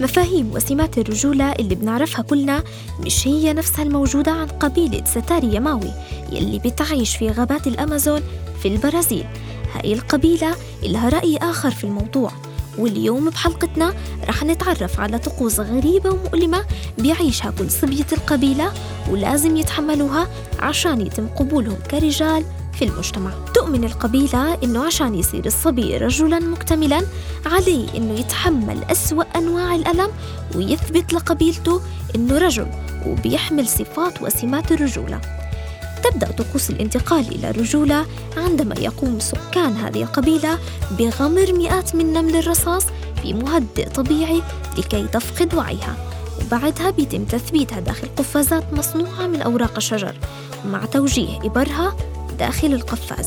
مفاهيم وسمات الرجولة اللي بنعرفها كلنا مش هي نفسها الموجودة عند قبيلة ستاري يماوي يلي بتعيش في غابات الأمازون في البرازيل. هاي القبيلة إلها رأي آخر في الموضوع واليوم بحلقتنا رح نتعرف على طقوس غريبة ومؤلمة بيعيشها كل صبية القبيلة ولازم يتحملوها عشان يتم قبولهم كرجال في المجتمع. تؤمن القبيلة إنه عشان يصير الصبي رجلا مكتملا عليه إنه يتحمل أسوأ أنواع الألم ويثبت لقبيلته إنه رجل وبيحمل صفات وسمات الرجولة. تبدأ طقوس الانتقال إلى الرجولة عندما يقوم سكان هذه القبيلة بغمر مئات من نمل الرصاص في مهدئ طبيعي لكي تفقد وعيها. وبعدها بيتم تثبيتها داخل قفازات مصنوعة من أوراق الشجر مع توجيه إبرها داخل القفاز.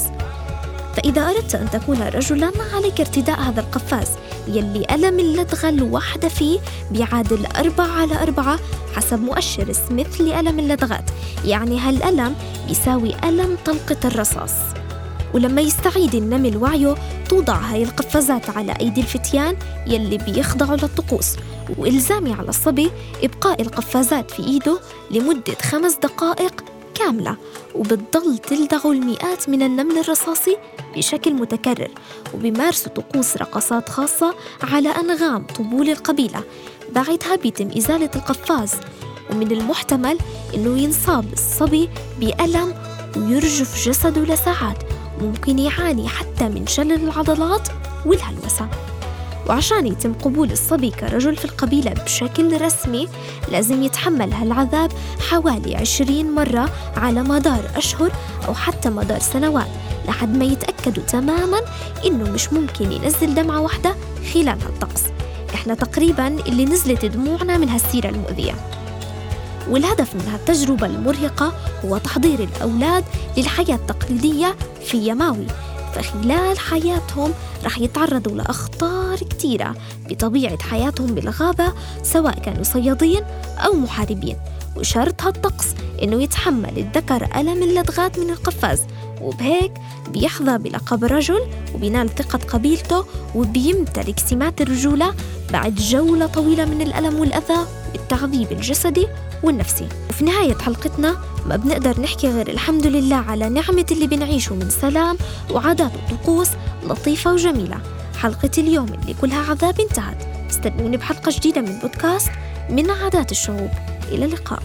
فإذا أردت أن تكون رجلاً عليك ارتداء هذا القفاز يلي ألم اللدغة الواحدة فيه بيعادل أربعة على أربعة حسب مؤشر سميث لألم اللدغات. يعني هالألم يساوي ألم طلقة الرصاص. ولما يستعيد النمل وعيه توضع هاي القفازات على أيدي الفتيان يلي بيخضعوا للطقوس. وإلزامي على الصبي إبقاء القفازات في إيده لمدة خمس دقائق كاملة وبتضل تلدغ المئات من النمل الرصاصي بشكل متكرر. وبيمارسوا طقوس رقصات خاصة على أنغام طبول القبيلة بعدها بيتم إزالة القفاز. ومن المحتمل أنه ينصاب الصبي بألم ويرجف جسده لساعات ممكن يعاني حتى من شلل العضلات والهلوسة. وعشان يتم قبول الصبي كرجل في القبيلة بشكل رسمي لازم يتحمل هالعذاب حوالي عشرين مرة على مدار أشهر أو حتى مدار سنوات لحد ما يتأكدوا تماما إنه مش ممكن ينزل دمعة واحدة خلال هالطقس. إحنا تقريبا اللي نزلت دموعنا من هالسيرة المؤذية. والهدف من هالتجربة المرهقة هو تحضير الأولاد للحياة التقليدية في يماوي. فخلال حياتهم رح يتعرضوا لأخطار كتيرة بطبيعة حياتهم بالغابة سواء كانوا صيادين أو محاربين. وشرط هالطقس إنه يتحمل الذكر ألم اللدغات من القفاز وبهيك بيحظى بلقب رجل وبينال ثقة قبيلته وبيمتلك سمات الرجولة بعد جولة طويلة من الألم والأذى التعذيب الجسدي والنفسي. وفي نهاية حلقتنا ما بنقدر نحكي غير الحمد لله على نعمة اللي بنعيشه من سلام وعادات وطقوس لطيفة وجميلة. حلقة اليوم اللي كلها عذاب انتهت. استنوني بحلقة جديدة من بودكاست من عادات الشعوب. إلى اللقاء.